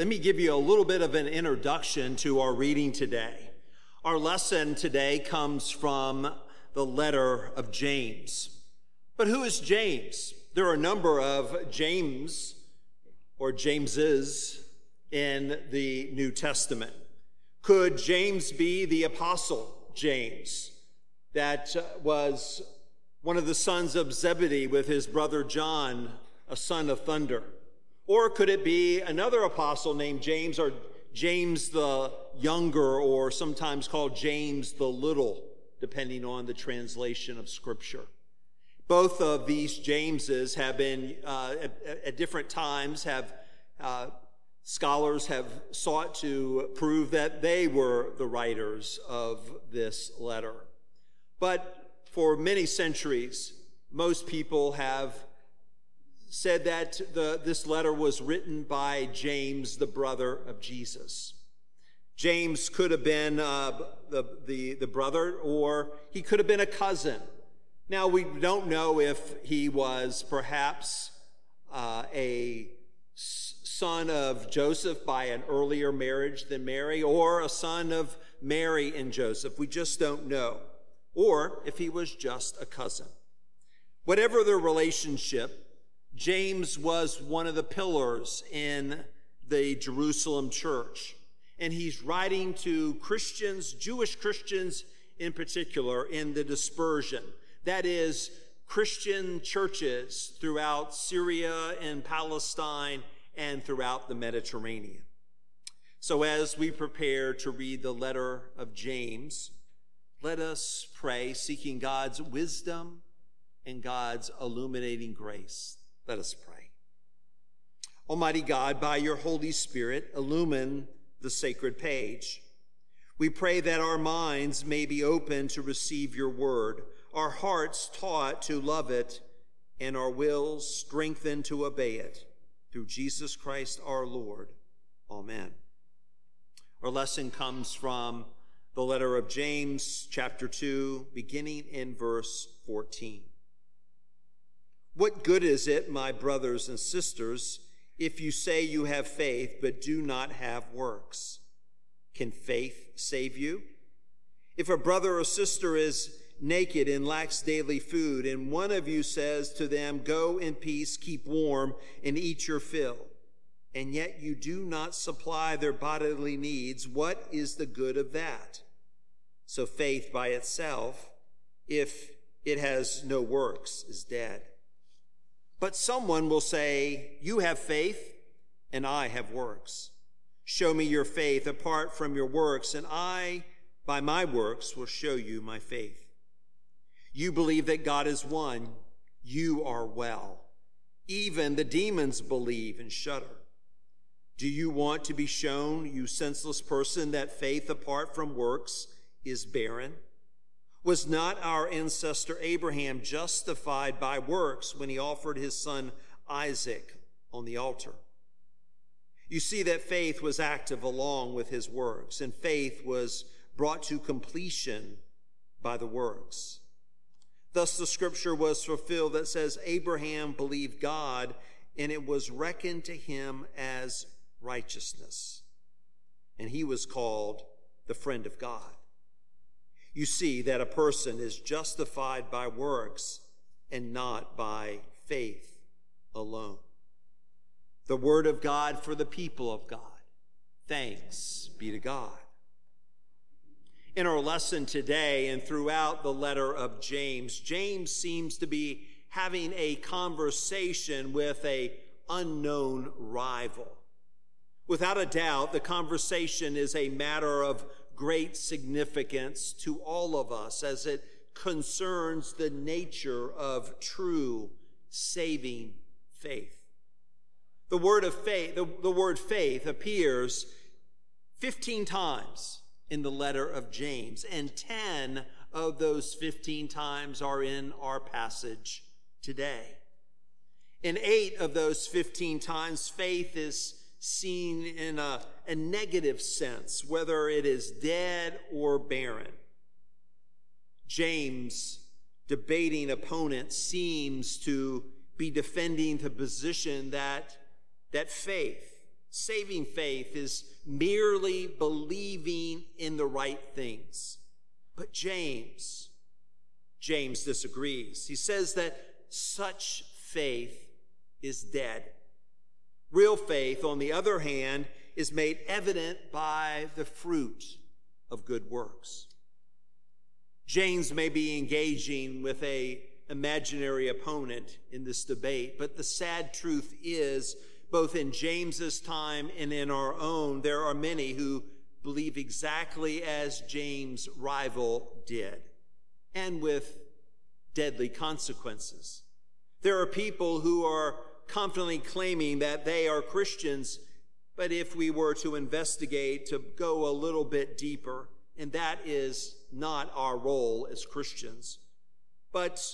Let me give you a little bit of an introduction to our reading today. Our lesson today comes from the letter of James. But who is James? There are a number of James or Jameses in the New Testament. Could James be the apostle James that uh, was one of the sons of Zebedee with his brother John, a son of thunder? Or could it be another apostle named James or James the younger or sometimes called James the little, depending on the translation of scripture? Both of these Jameses have been, uh, at, at, different times, have uh, scholars have sought to prove that they were the writers of this letter. But for many centuries, most people have said that the, this letter was written by James, the brother of Jesus. James could have been uh, the, the, the brother, or he could have been a cousin. Now, we don't know if he was perhaps uh, a son of Joseph by an earlier marriage than Mary, or a son of Mary and Joseph. We just don't know. Or if he was just a cousin. Whatever their relationship, James was one of the pillars in the Jerusalem church. And he's writing to Christians, Jewish Christians in particular, in the dispersion. That is, Christian churches throughout Syria and Palestine and throughout the Mediterranean. So, as we prepare to read the letter of James, let us pray, seeking God's wisdom and God's illuminating grace. Let us pray. Almighty God, by your Holy Spirit, illumine the sacred page. We pray that our minds may be open to receive your word, our hearts taught to love it, and our wills strengthened to obey it. Through Jesus Christ our Lord. Amen. Our lesson comes from the letter of James, chapter 2, beginning in verse 14. What good is it, my brothers and sisters, if you say you have faith but do not have works? Can faith save you? If a brother or sister is naked and lacks daily food, and one of you says to them, Go in peace, keep warm, and eat your fill, and yet you do not supply their bodily needs, what is the good of that? So faith by itself, if it has no works, is dead. But someone will say, You have faith, and I have works. Show me your faith apart from your works, and I, by my works, will show you my faith. You believe that God is one. You are well. Even the demons believe and shudder. Do you want to be shown, you senseless person, that faith apart from works is barren? Was not our ancestor Abraham justified by works when he offered his son Isaac on the altar? You see that faith was active along with his works, and faith was brought to completion by the works. Thus, the scripture was fulfilled that says, Abraham believed God, and it was reckoned to him as righteousness. And he was called the friend of God. You see that a person is justified by works and not by faith alone. The word of God for the people of God. Thanks be to God. In our lesson today and throughout the letter of James, James seems to be having a conversation with a unknown rival. Without a doubt, the conversation is a matter of great significance to all of us as it concerns the nature of true saving faith. The word of faith, the, the word faith appears 15 times in the letter of James, and 10 of those 15 times are in our passage today. In eight of those 15 times, faith is seen in a, a negative sense, whether it is dead or barren. James' debating opponent seems to be defending the position that, that faith Saving faith is merely believing in the right things. But James, James disagrees. He says that such faith is dead. Real faith, on the other hand, is made evident by the fruit of good works. James may be engaging with a imaginary opponent in this debate, but the sad truth is both in James's time and in our own, there are many who believe exactly as James' rival did, and with deadly consequences. There are people who are confidently claiming that they are Christians, but if we were to investigate, to go a little bit deeper, and that is not our role as Christians, but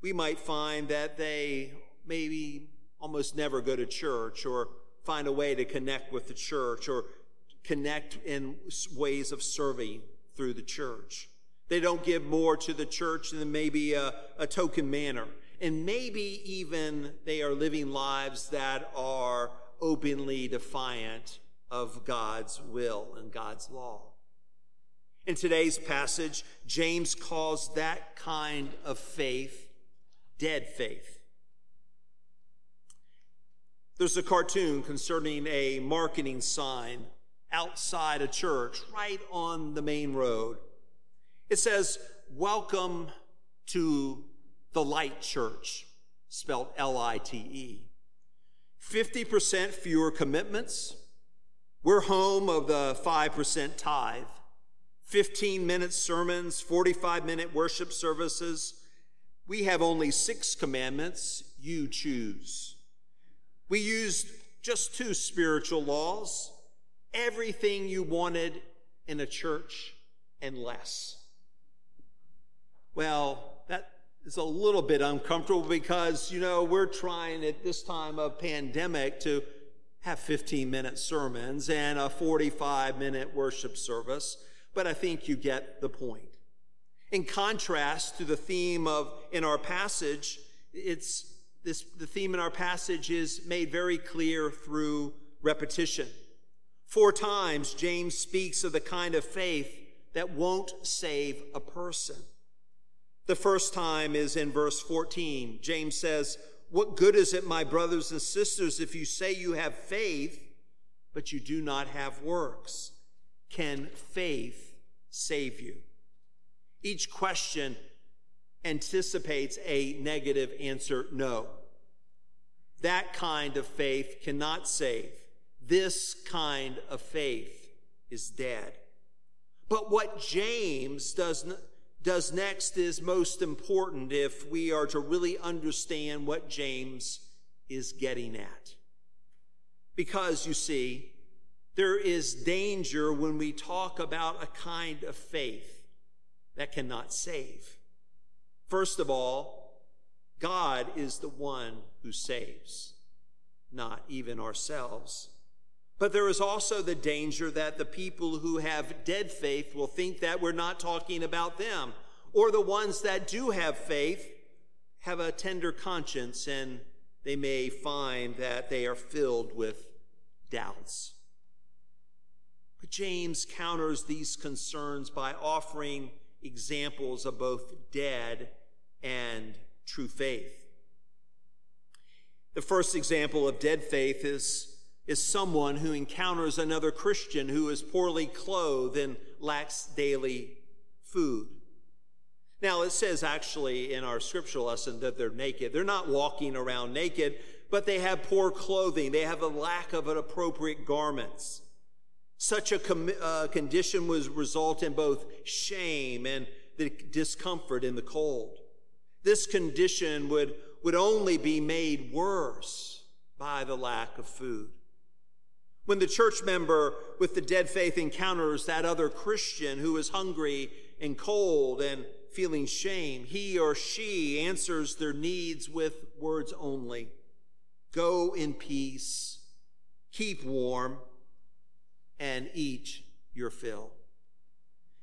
we might find that they maybe almost never go to church or find a way to connect with the church or connect in ways of serving through the church. They don't give more to the church than maybe a, a token manner. And maybe even they are living lives that are openly defiant of God's will and God's law. In today's passage, James calls that kind of faith dead faith. There's a cartoon concerning a marketing sign outside a church right on the main road. It says, Welcome to the Light Church, spelled L I T E. 50% fewer commitments. We're home of the 5% tithe. 15 minute sermons, 45 minute worship services. We have only six commandments. You choose. We used just two spiritual laws everything you wanted in a church and less. Well, that is a little bit uncomfortable because, you know, we're trying at this time of pandemic to have 15 minute sermons and a 45 minute worship service, but I think you get the point. In contrast to the theme of in our passage, it's this, the theme in our passage is made very clear through repetition. Four times, James speaks of the kind of faith that won't save a person. The first time is in verse 14. James says, What good is it, my brothers and sisters, if you say you have faith, but you do not have works? Can faith save you? Each question anticipates a negative answer no. That kind of faith cannot save. This kind of faith is dead. But what James does, does next is most important if we are to really understand what James is getting at. Because you see, there is danger when we talk about a kind of faith that cannot save. First of all, God is the one who saves, not even ourselves. But there is also the danger that the people who have dead faith will think that we're not talking about them, or the ones that do have faith have a tender conscience and they may find that they are filled with doubts. But James counters these concerns by offering examples of both dead and true faith. The first example of dead faith is, is someone who encounters another Christian who is poorly clothed and lacks daily food. Now, it says actually in our scripture lesson that they're naked. They're not walking around naked, but they have poor clothing. They have a lack of an appropriate garments. Such a com- uh, condition would result in both shame and the discomfort in the cold. This condition would, would only be made worse by the lack of food. When the church member with the dead faith encounters that other Christian who is hungry and cold and feeling shame, he or she answers their needs with words only Go in peace, keep warm, and eat your fill.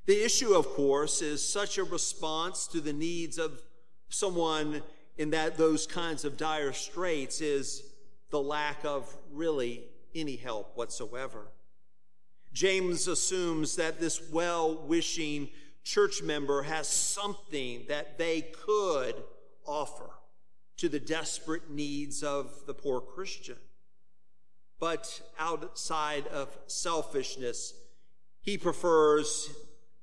The issue, of course, is such a response to the needs of someone in that those kinds of dire straits is the lack of really any help whatsoever. James assumes that this well wishing church member has something that they could offer to the desperate needs of the poor Christian. But outside of selfishness, he prefers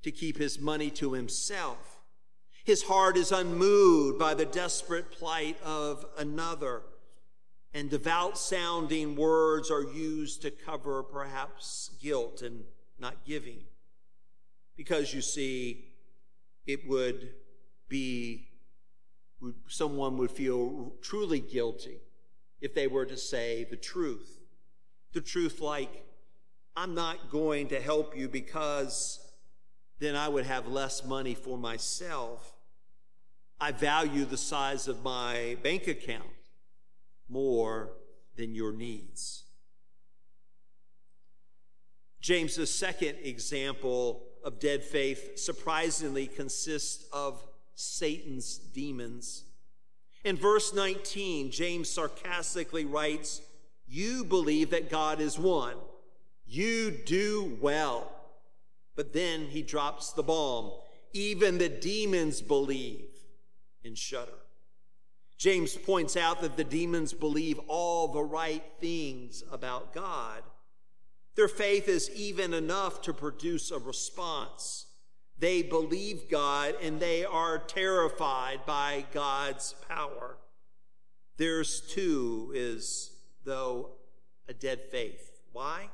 to keep his money to himself. His heart is unmoved by the desperate plight of another and devout sounding words are used to cover perhaps guilt and not giving. Because you see, it would be, someone would feel truly guilty if they were to say the truth. The truth, like, I'm not going to help you because then I would have less money for myself. I value the size of my bank account more than your needs. James's second example of dead faith surprisingly consists of Satan's demons. In verse 19, James sarcastically writes, You believe that God is one. You do well. But then he drops the bomb. Even the demons believe and shudder. James points out that the demons believe all the right things about God. Their faith is even enough to produce a response. They believe God and they are terrified by God's power. Theirs too is, though, a dead faith. Why?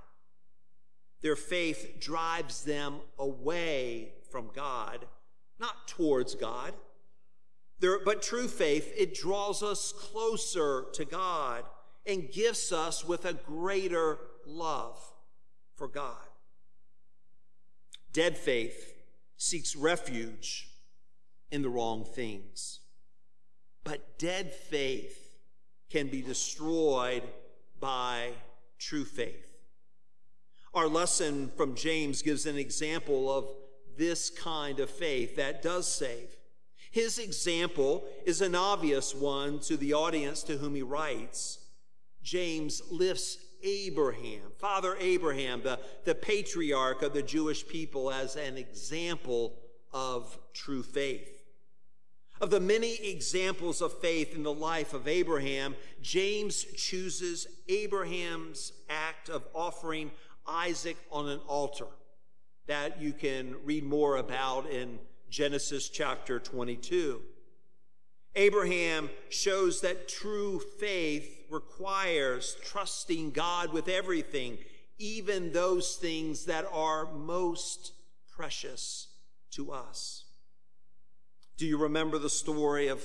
Their faith drives them away from God, not towards God. There, but true faith, it draws us closer to God and gifts us with a greater love for God. Dead faith seeks refuge in the wrong things. But dead faith can be destroyed by true faith. Our lesson from James gives an example of this kind of faith that does save. His example is an obvious one to the audience to whom he writes. James lifts Abraham, Father Abraham, the, the patriarch of the Jewish people, as an example of true faith. Of the many examples of faith in the life of Abraham, James chooses Abraham's act of offering Isaac on an altar that you can read more about in Genesis chapter 22. Abraham shows that true faith requires trusting God with everything, even those things that are most precious to us. Do you remember the story of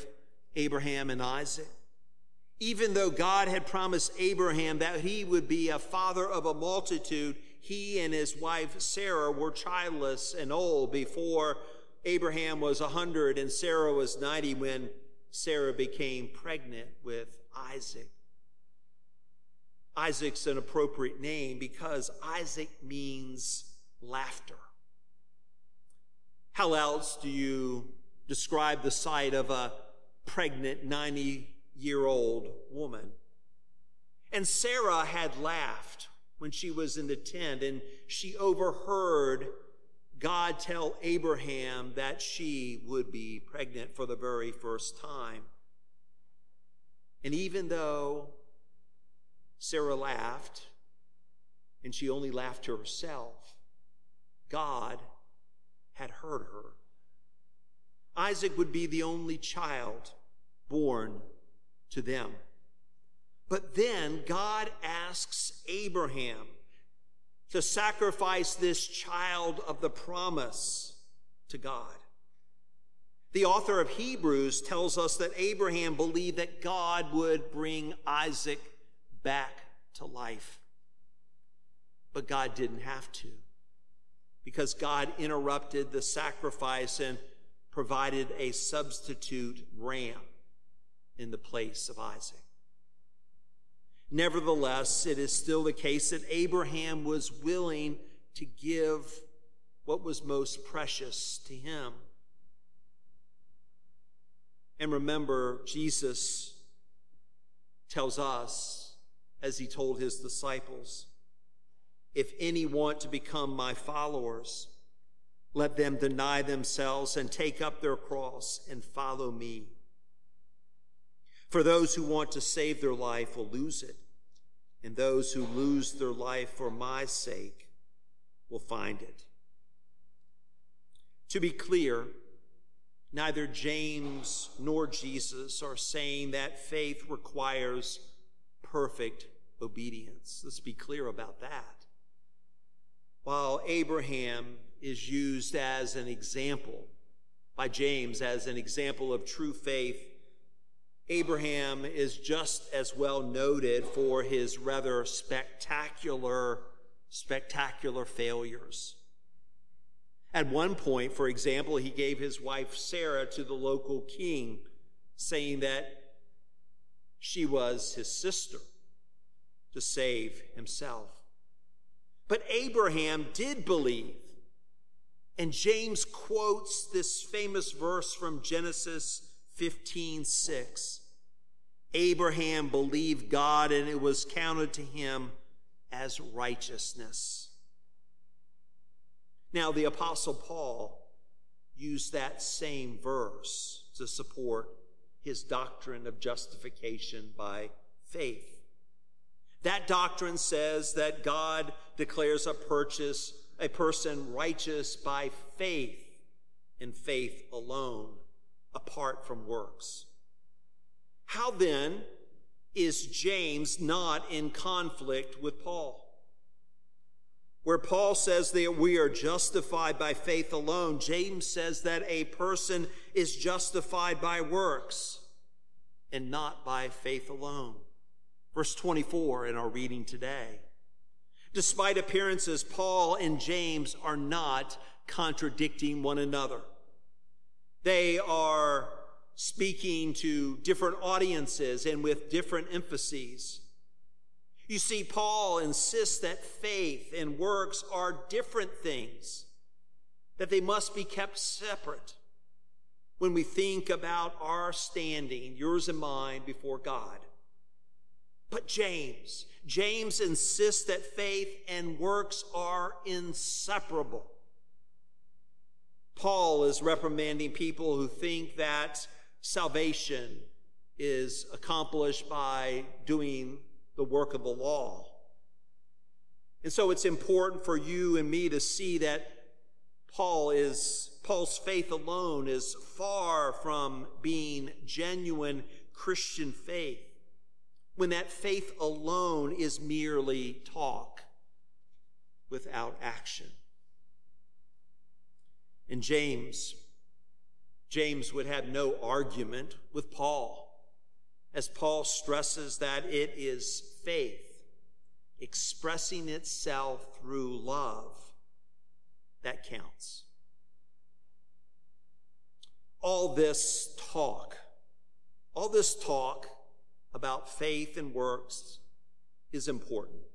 Abraham and Isaac? Even though God had promised Abraham that he would be a father of a multitude, he and his wife Sarah were childless and old before Abraham was 100 and Sarah was 90 when Sarah became pregnant with Isaac. Isaac's an appropriate name because Isaac means laughter. How else do you describe the sight of a pregnant 90 year old woman? And Sarah had laughed when she was in the tent and she overheard God tell Abraham that she would be pregnant for the very first time. And even though Sarah laughed, and she only laughed to herself, God had heard her. Isaac would be the only child born to them. But then God asks Abraham to sacrifice this child of the promise to God. The author of Hebrews tells us that Abraham believed that God would bring Isaac back to life. But God didn't have to because God interrupted the sacrifice and provided a substitute ram in the place of Isaac. Nevertheless, it is still the case that Abraham was willing to give what was most precious to him. And remember, Jesus tells us as he told his disciples, If any want to become my followers, let them deny themselves and take up their cross and follow me. For those who want to save their life will lose it, and those who lose their life for my sake will find it. To be clear, neither James nor Jesus are saying that faith requires perfect obedience. Let's be clear about that. While Abraham is used as an example by James as an example of true faith, Abraham is just as well noted for his rather spectacular, spectacular failures. At one point, for example, he gave his wife Sarah to the local king, saying that she was his sister to save himself. But Abraham did believe. And James quotes this famous verse from Genesis 15 6. Abraham believed God and it was counted to him as righteousness. Now, the Apostle Paul used that same verse to support his doctrine of justification by faith. That doctrine says that God declares a purchase, a person righteous by faith and faith alone, apart from works. How then is James not in conflict with Paul? Where Paul says that we are justified by faith alone, James says that a person is justified by works and not by faith alone. Verse 24 in our reading today. Despite appearances, Paul and James are not contradicting one another. They are speaking to different audiences and with different emphases. You see, Paul insists that faith and works are different things, that they must be kept separate when we think about our standing, yours and mine, before God. But James, James insists that faith and works are inseparable. Paul is reprimanding people who think that salvation is accomplished by doing the work of the law. And so it's important for you and me to see that Paul is Paul's faith alone is far from being genuine Christian faith. When that faith alone is merely talk without action. And James, James would have no argument with Paul as Paul stresses that it is faith expressing itself through love that counts. All this talk, all this talk about faith and works is important.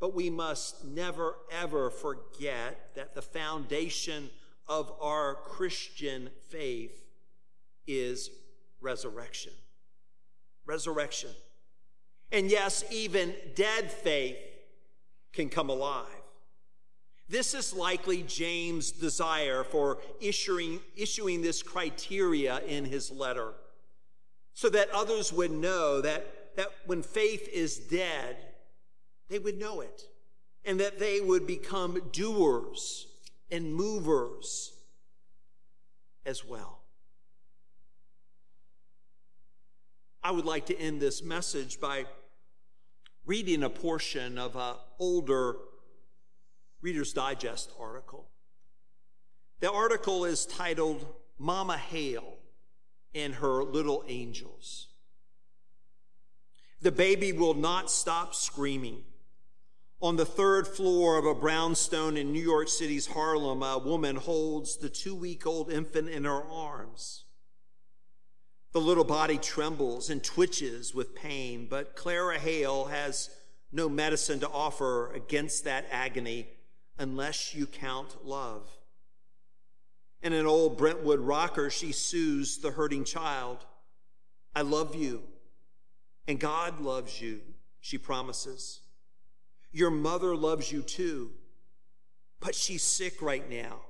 But we must never, ever forget that the foundation of our Christian faith is resurrection. Resurrection. And yes, even dead faith can come alive. This is likely James' desire for issuing, issuing this criteria in his letter so that others would know that, that when faith is dead, they would know it and that they would become doers and movers as well. I would like to end this message by reading a portion of an older Reader's Digest article. The article is titled Mama Hale and Her Little Angels. The baby will not stop screaming. On the third floor of a brownstone in New York City's Harlem, a woman holds the two week old infant in her arms. The little body trembles and twitches with pain, but Clara Hale has no medicine to offer against that agony unless you count love. In an old bentwood rocker, she soothes the hurting child. I love you, and God loves you, she promises. Your mother loves you too, but she's sick right now,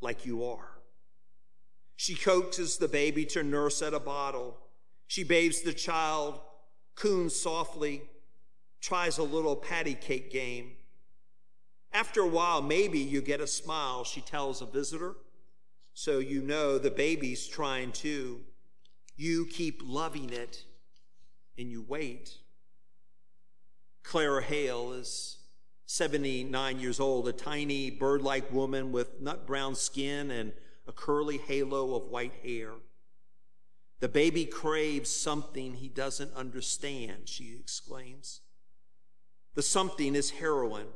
like you are. She coaxes the baby to nurse at a bottle. She bathes the child, coons softly, tries a little patty cake game. After a while, maybe you get a smile, she tells a visitor. So you know the baby's trying to. You keep loving it and you wait. Clara Hale is 79 years old, a tiny bird like woman with nut brown skin and a curly halo of white hair. The baby craves something he doesn't understand, she exclaims. The something is heroin,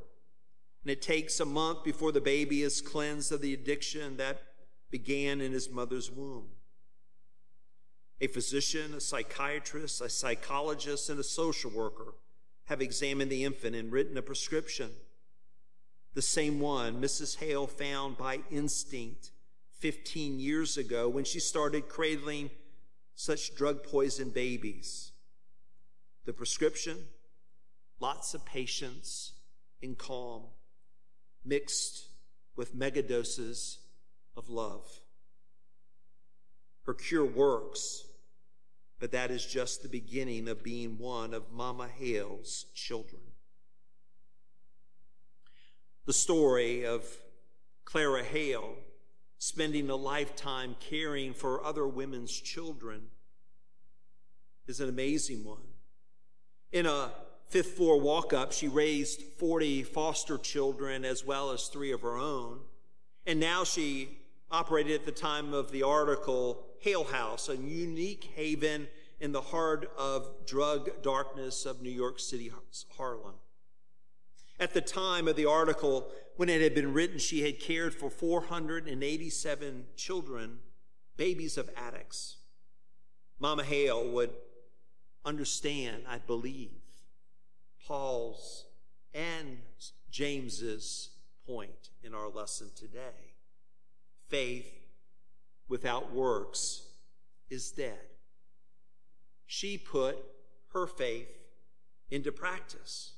and it takes a month before the baby is cleansed of the addiction that began in his mother's womb. A physician, a psychiatrist, a psychologist, and a social worker have examined the infant and written a prescription. The same one Mrs. Hale found by instinct 15 years ago when she started cradling such drug poisoned babies. The prescription lots of patience and calm, mixed with megadoses of love. Her cure works, but that is just the beginning of being one of Mama Hale's children. The story of Clara Hale spending a lifetime caring for other women's children is an amazing one. In a fifth floor walk up, she raised 40 foster children as well as three of her own. And now she operated at the time of the article Hale House, a unique haven in the heart of drug darkness of New York City, Harlem. At the time of the article, when it had been written, she had cared for 487 children, babies of addicts. Mama Hale would understand, I believe, Paul's and James's point in our lesson today faith without works is dead. She put her faith into practice.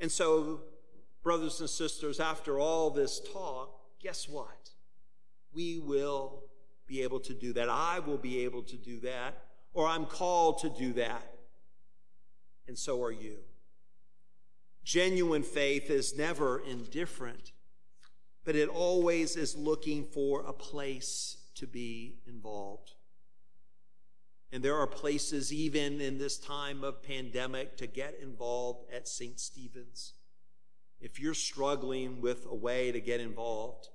And so, brothers and sisters, after all this talk, guess what? We will be able to do that. I will be able to do that, or I'm called to do that. And so are you. Genuine faith is never indifferent but it always is looking for a place to be involved. And there are places, even in this time of pandemic, to get involved at St. Stephen's. If you're struggling with a way to get involved,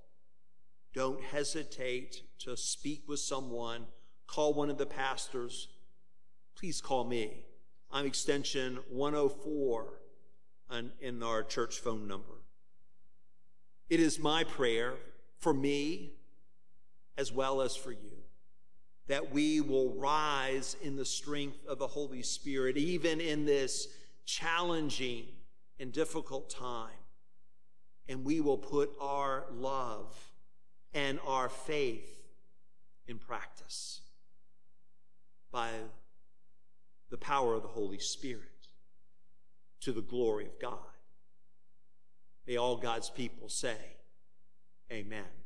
don't hesitate to speak with someone, call one of the pastors. Please call me. I'm extension 104 in our church phone number. It is my prayer for me as well as for you that we will rise in the strength of the Holy Spirit, even in this challenging and difficult time. And we will put our love and our faith in practice by the power of the Holy Spirit to the glory of God. May all God's people say, Amen.